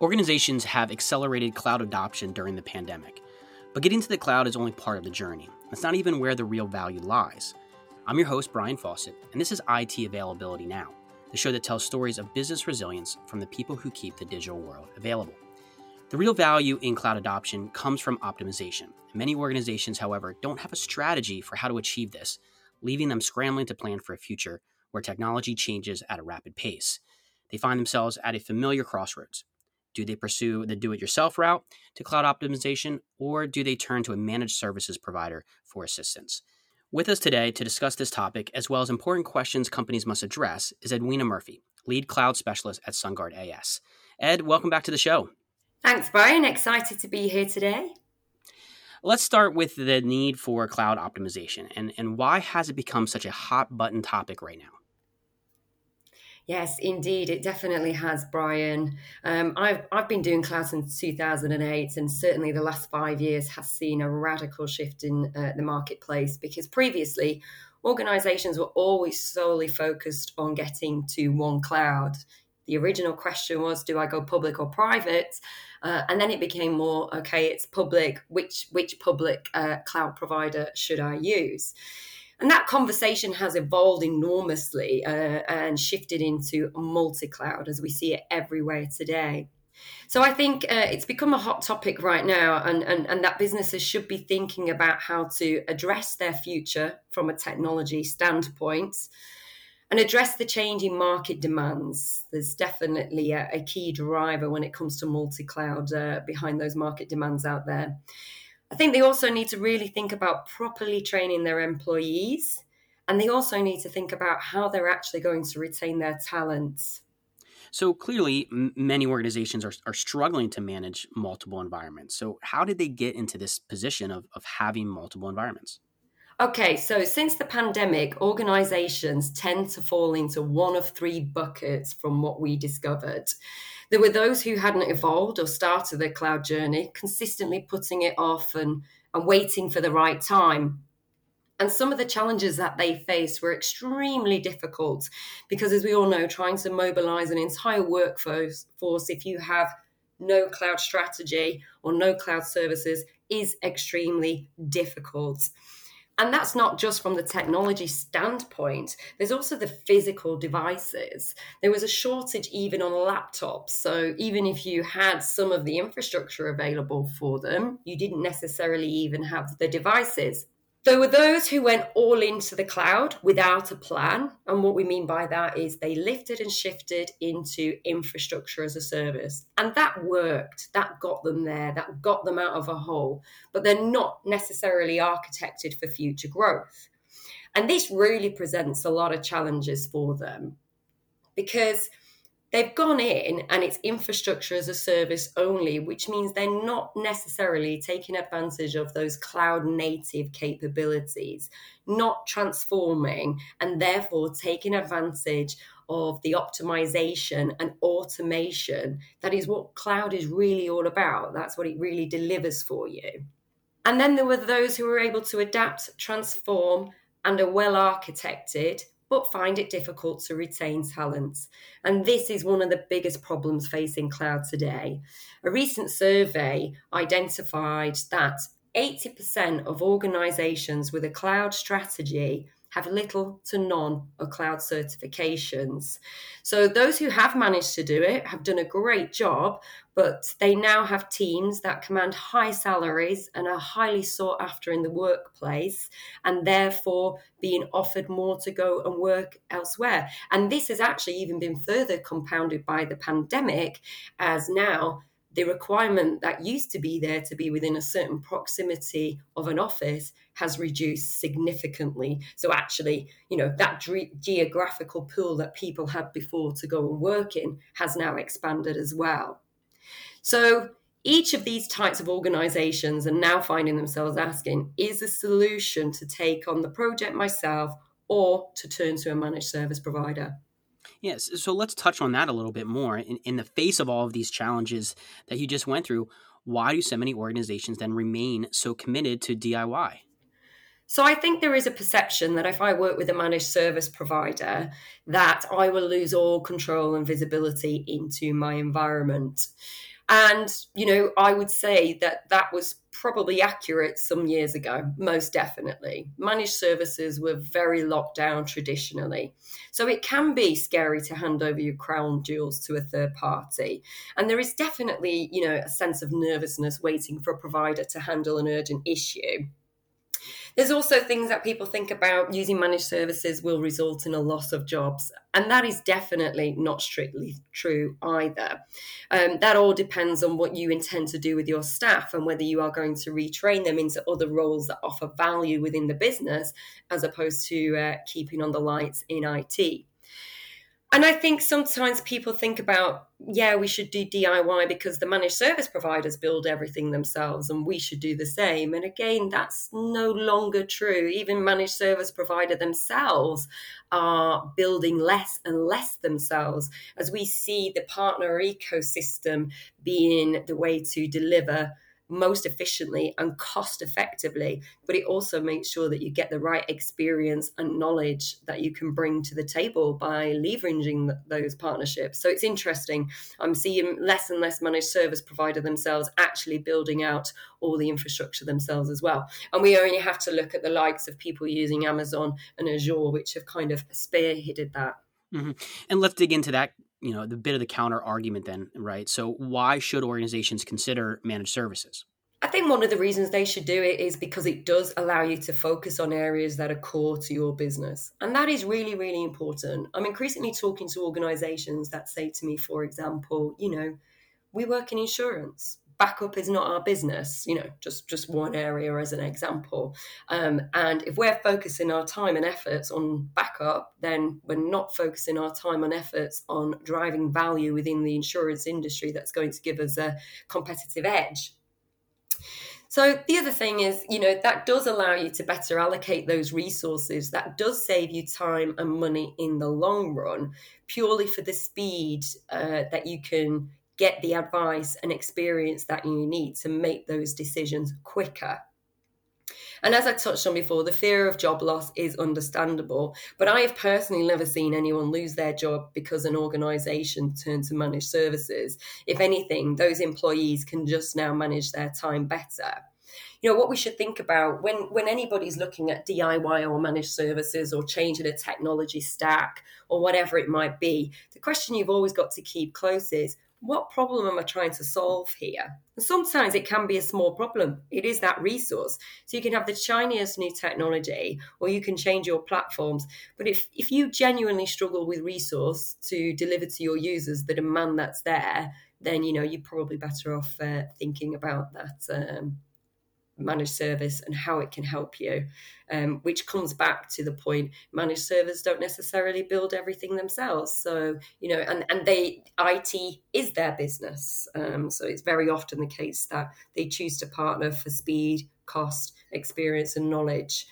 Organizations have accelerated cloud adoption during the pandemic, but getting to the cloud is only part of the journey. That's not even where the real value lies. I'm your host, Brian Fawcett, and this is IT Availability Now, the show that tells stories of business resilience from the people who keep the digital world available. The real value in cloud adoption comes from optimization. Many organizations, however, don't have a strategy for how to achieve this, leaving them scrambling to plan for a future where technology changes at a rapid pace. They find themselves at a familiar crossroads. Do they pursue the do it yourself route to cloud optimization, or do they turn to a managed services provider for assistance? With us today to discuss this topic, as well as important questions companies must address, is Edwina Murphy, lead cloud specialist at SunGard AS. Ed, welcome back to the show. Thanks, Brian. Excited to be here today. Let's start with the need for cloud optimization and, and why has it become such a hot button topic right now? Yes, indeed, it definitely has, Brian. Um, I've I've been doing cloud since 2008, and certainly the last five years has seen a radical shift in uh, the marketplace. Because previously, organisations were always solely focused on getting to one cloud. The original question was, do I go public or private? Uh, and then it became more, okay, it's public. Which which public uh, cloud provider should I use? And that conversation has evolved enormously uh, and shifted into multi cloud as we see it everywhere today. So I think uh, it's become a hot topic right now, and, and, and that businesses should be thinking about how to address their future from a technology standpoint and address the changing market demands. There's definitely a, a key driver when it comes to multi cloud uh, behind those market demands out there. I think they also need to really think about properly training their employees. And they also need to think about how they're actually going to retain their talents. So clearly, m- many organizations are, are struggling to manage multiple environments. So, how did they get into this position of, of having multiple environments? Okay, so since the pandemic, organizations tend to fall into one of three buckets from what we discovered. There were those who hadn't evolved or started their cloud journey, consistently putting it off and, and waiting for the right time. And some of the challenges that they faced were extremely difficult because, as we all know, trying to mobilize an entire workforce, if you have no cloud strategy or no cloud services, is extremely difficult. And that's not just from the technology standpoint, there's also the physical devices. There was a shortage even on laptops. So, even if you had some of the infrastructure available for them, you didn't necessarily even have the devices. There were those who went all into the cloud without a plan. And what we mean by that is they lifted and shifted into infrastructure as a service. And that worked. That got them there. That got them out of a hole. But they're not necessarily architected for future growth. And this really presents a lot of challenges for them because they've gone in and it's infrastructure as a service only, which means they're not necessarily taking advantage of those cloud native capabilities, not transforming and therefore taking advantage of the optimization and automation that is what cloud is really all about. That's what it really delivers for you. And then there were those who were able to adapt, transform, and are well architected but find it difficult to retain talent. And this is one of the biggest problems facing cloud today. A recent survey identified that 80% of organizations with a cloud strategy have little to none of cloud certifications. So, those who have managed to do it have done a great job, but they now have teams that command high salaries and are highly sought after in the workplace, and therefore being offered more to go and work elsewhere. And this has actually even been further compounded by the pandemic, as now the requirement that used to be there to be within a certain proximity of an office has reduced significantly. So actually, you know, that ge- geographical pool that people had before to go and work in has now expanded as well. So each of these types of organizations are now finding themselves asking, is the solution to take on the project myself or to turn to a managed service provider? Yes. So let's touch on that a little bit more. In, in the face of all of these challenges that you just went through, why do so many organizations then remain so committed to DIY? So I think there is a perception that if I work with a managed service provider, that I will lose all control and visibility into my environment. And, you know, I would say that that was probably accurate some years ago, most definitely. Managed services were very locked down traditionally. So it can be scary to hand over your crown jewels to a third party. And there is definitely, you know, a sense of nervousness waiting for a provider to handle an urgent issue. There's also things that people think about using managed services will result in a loss of jobs. And that is definitely not strictly true either. Um, that all depends on what you intend to do with your staff and whether you are going to retrain them into other roles that offer value within the business as opposed to uh, keeping on the lights in IT. And I think sometimes people think about, yeah, we should do DIY because the managed service providers build everything themselves and we should do the same. And again, that's no longer true. Even managed service provider themselves are building less and less themselves as we see the partner ecosystem being the way to deliver most efficiently and cost effectively, but it also makes sure that you get the right experience and knowledge that you can bring to the table by leveraging those partnerships. So it's interesting. I'm seeing less and less managed service provider themselves actually building out all the infrastructure themselves as well. And we only have to look at the likes of people using Amazon and Azure, which have kind of spearheaded that. Mm-hmm. And let's dig into that you know the bit of the counter argument then right so why should organizations consider managed services I think one of the reasons they should do it is because it does allow you to focus on areas that are core to your business. And that is really, really important. I'm increasingly talking to organizations that say to me, for example, you know, we work in insurance. Backup is not our business, you know, just, just one area as an example. Um, and if we're focusing our time and efforts on backup, then we're not focusing our time and efforts on driving value within the insurance industry that's going to give us a competitive edge so the other thing is, you know, that does allow you to better allocate those resources. That does save you time and money in the long run, purely for the speed uh, that you can get the advice and experience that you need to make those decisions quicker. And as I touched on before, the fear of job loss is understandable. But I have personally never seen anyone lose their job because an organization turned to managed services. If anything, those employees can just now manage their time better you know what we should think about when when anybody's looking at DIY or managed services or changing a technology stack or whatever it might be the question you've always got to keep close is what problem am I trying to solve here? And sometimes it can be a small problem. It is that resource. So you can have the shiniest new technology or you can change your platforms. But if, if you genuinely struggle with resource to deliver to your users the demand that's there, then you know you're probably better off uh, thinking about that um, managed service and how it can help you, um, which comes back to the point managed servers don't necessarily build everything themselves. So, you know, and, and they, IT is their business. Um, so it's very often the case that they choose to partner for speed, cost, experience, and knowledge.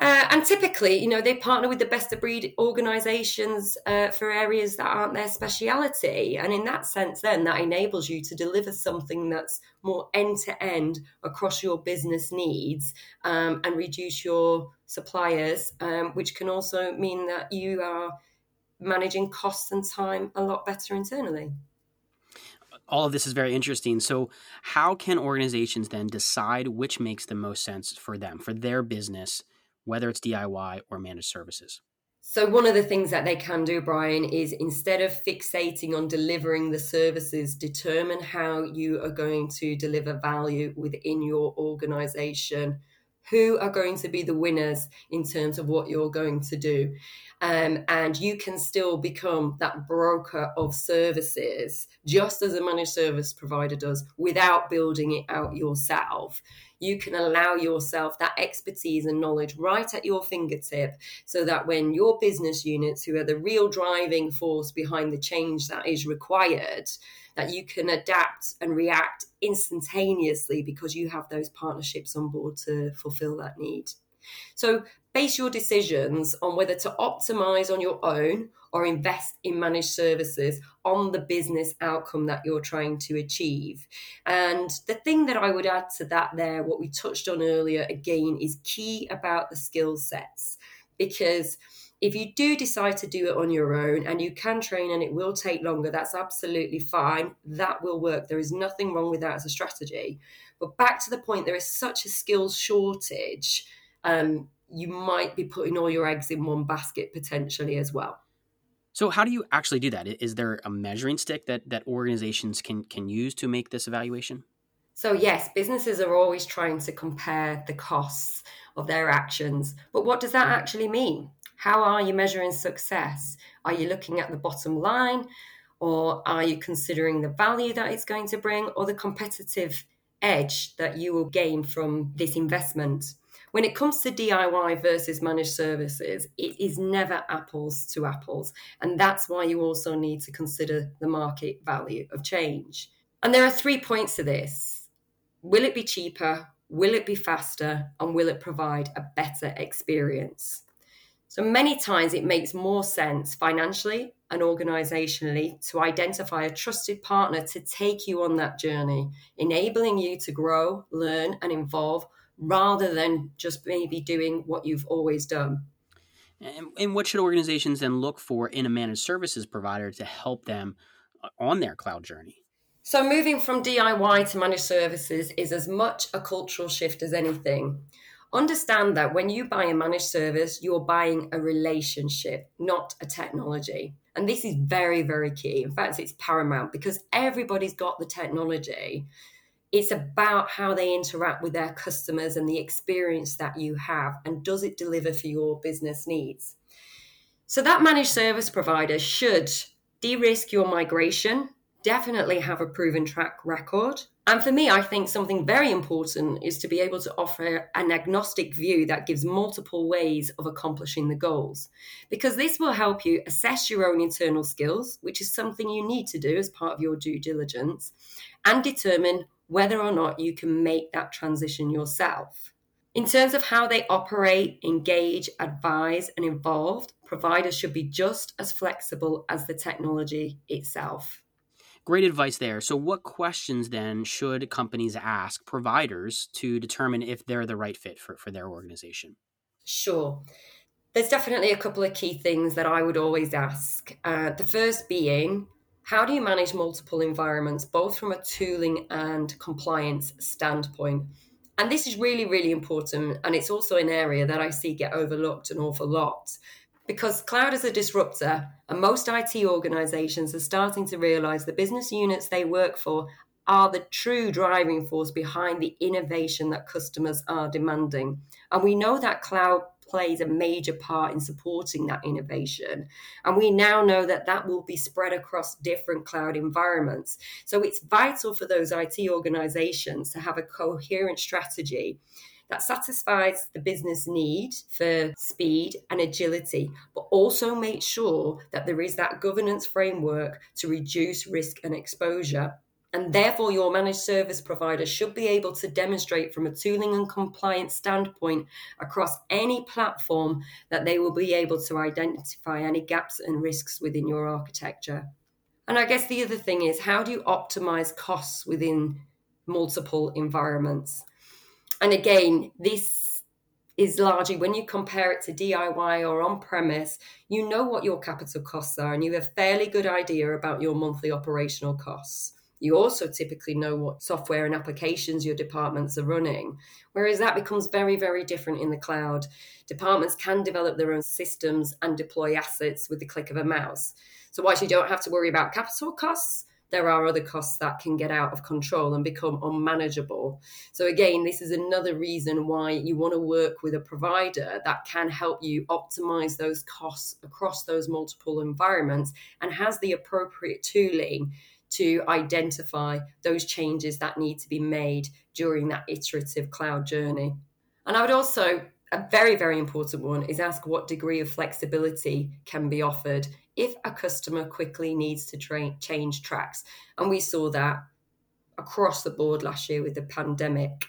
Uh, and typically, you know, they partner with the best of breed organizations uh, for areas that aren't their speciality. And in that sense, then that enables you to deliver something that's more end to end across your business needs um, and reduce your suppliers, um, which can also mean that you are managing costs and time a lot better internally all of this is very interesting. So, how can organizations then decide which makes the most sense for them, for their business, whether it's DIY or managed services? So, one of the things that they can do, Brian, is instead of fixating on delivering the services, determine how you are going to deliver value within your organization. Who are going to be the winners in terms of what you're going to do? Um, and you can still become that broker of services, just as a managed service provider does, without building it out yourself you can allow yourself that expertise and knowledge right at your fingertip so that when your business units, who are the real driving force behind the change that is required, that you can adapt and react instantaneously because you have those partnerships on board to fulfill that need. So base your decisions on whether to optimize on your own or invest in managed services on the business outcome that you're trying to achieve. And the thing that I would add to that there, what we touched on earlier again, is key about the skill sets because if you do decide to do it on your own and you can train and it will take longer, that's absolutely fine. That will work. There is nothing wrong with that as a strategy. But back to the point, there is such a skills shortage. Um, you might be putting all your eggs in one basket potentially as well. So how do you actually do that? Is there a measuring stick that that organizations can can use to make this evaluation? So yes, businesses are always trying to compare the costs of their actions. But what does that actually mean? How are you measuring success? Are you looking at the bottom line or are you considering the value that it's going to bring or the competitive edge that you will gain from this investment? when it comes to DIY versus managed services, it is never apples to apples. And that's why you also need to consider the market value of change. And there are three points to this Will it be cheaper? Will it be faster? And will it provide a better experience? So many times it makes more sense financially and organizationally to identify a trusted partner to take you on that journey, enabling you to grow, learn, and evolve rather than just maybe doing what you've always done. And, and what should organizations then look for in a managed services provider to help them uh, on their cloud journey? So, moving from DIY to managed services is as much a cultural shift as anything. Understand that when you buy a managed service, you're buying a relationship, not a technology. And this is very, very key. In fact, it's paramount because everybody's got the technology. It's about how they interact with their customers and the experience that you have, and does it deliver for your business needs? So, that managed service provider should de risk your migration, definitely have a proven track record. And for me, I think something very important is to be able to offer an agnostic view that gives multiple ways of accomplishing the goals, because this will help you assess your own internal skills, which is something you need to do as part of your due diligence, and determine whether or not you can make that transition yourself. In terms of how they operate, engage, advise, and involve, providers should be just as flexible as the technology itself. Great advice there. So, what questions then should companies ask providers to determine if they're the right fit for, for their organization? Sure. There's definitely a couple of key things that I would always ask. Uh, the first being, how do you manage multiple environments, both from a tooling and compliance standpoint? And this is really, really important. And it's also an area that I see get overlooked an awful lot because cloud is a disruptor, and most IT organizations are starting to realize the business units they work for are the true driving force behind the innovation that customers are demanding. And we know that cloud plays a major part in supporting that innovation. And we now know that that will be spread across different cloud environments. So it's vital for those IT organizations to have a coherent strategy that satisfies the business need for speed and agility, but also make sure that there is that governance framework to reduce risk and exposure. And therefore, your managed service provider should be able to demonstrate from a tooling and compliance standpoint across any platform that they will be able to identify any gaps and risks within your architecture. And I guess the other thing is how do you optimize costs within multiple environments? And again, this is largely when you compare it to DIY or on premise, you know what your capital costs are and you have a fairly good idea about your monthly operational costs. You also typically know what software and applications your departments are running, whereas that becomes very, very different in the cloud. Departments can develop their own systems and deploy assets with the click of a mouse. So, whilst you don't have to worry about capital costs, there are other costs that can get out of control and become unmanageable. So, again, this is another reason why you want to work with a provider that can help you optimize those costs across those multiple environments and has the appropriate tooling to identify those changes that need to be made during that iterative cloud journey. And I would also, a very, very important one is ask what degree of flexibility can be offered if a customer quickly needs to tra- change tracks. And we saw that across the board last year with the pandemic.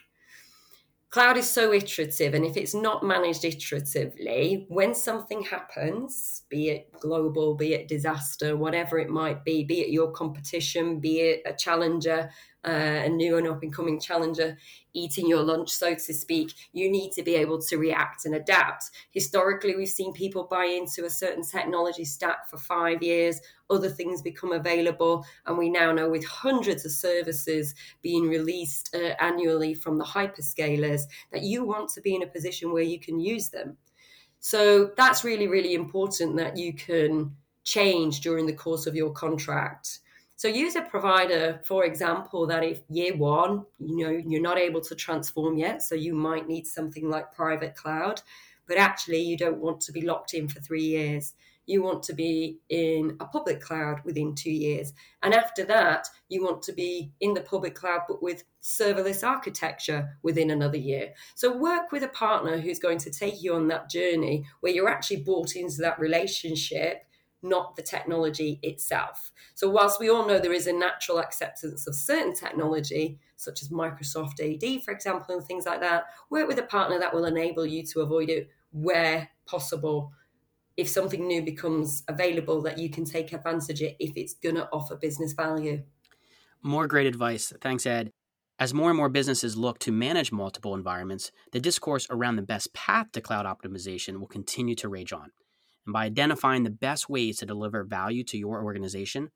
cloud is so iterative and if it's not managed iteratively when something happens be it global be it disaster whatever it might be be it your competition be it a challenger uh, a new and up and coming challenger eating your lunch, so to speak, you need to be able to react and adapt. Historically, we've seen people buy into a certain technology stack for five years, other things become available, and we now know with hundreds of services being released uh, annually from the hyperscalers that you want to be in a position where you can use them. So that's really, really important that you can change during the course of your contract. So use a provider, for example, that if year one, you know, you're not able to transform yet, so you might need something like private cloud, but actually you don't want to be locked in for three years. You want to be in a public cloud within two years. And after that, you want to be in the public cloud, but with serverless architecture within another year. So work with a partner who's going to take you on that journey where you're actually bought into that relationship not the technology itself. So, whilst we all know there is a natural acceptance of certain technology, such as Microsoft AD, for example, and things like that, work with a partner that will enable you to avoid it where possible. If something new becomes available, that you can take advantage of if it's going to offer business value. More great advice. Thanks, Ed. As more and more businesses look to manage multiple environments, the discourse around the best path to cloud optimization will continue to rage on. And by identifying the best ways to deliver value to your organization,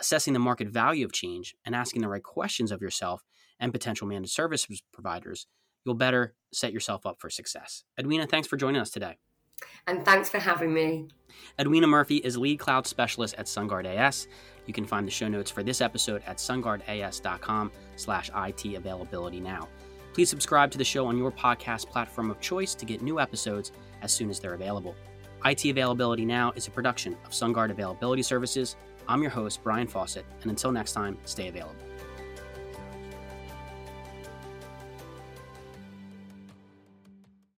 assessing the market value of change, and asking the right questions of yourself and potential managed services providers, you'll better set yourself up for success. Edwina, thanks for joining us today. And thanks for having me. Edwina Murphy is lead cloud specialist at SunGard AS. You can find the show notes for this episode at sungardas.com slash IT availability now. Please subscribe to the show on your podcast platform of choice to get new episodes as soon as they're available. IT Availability Now is a production of SunGard Availability Services. I'm your host, Brian Fawcett, and until next time, stay available.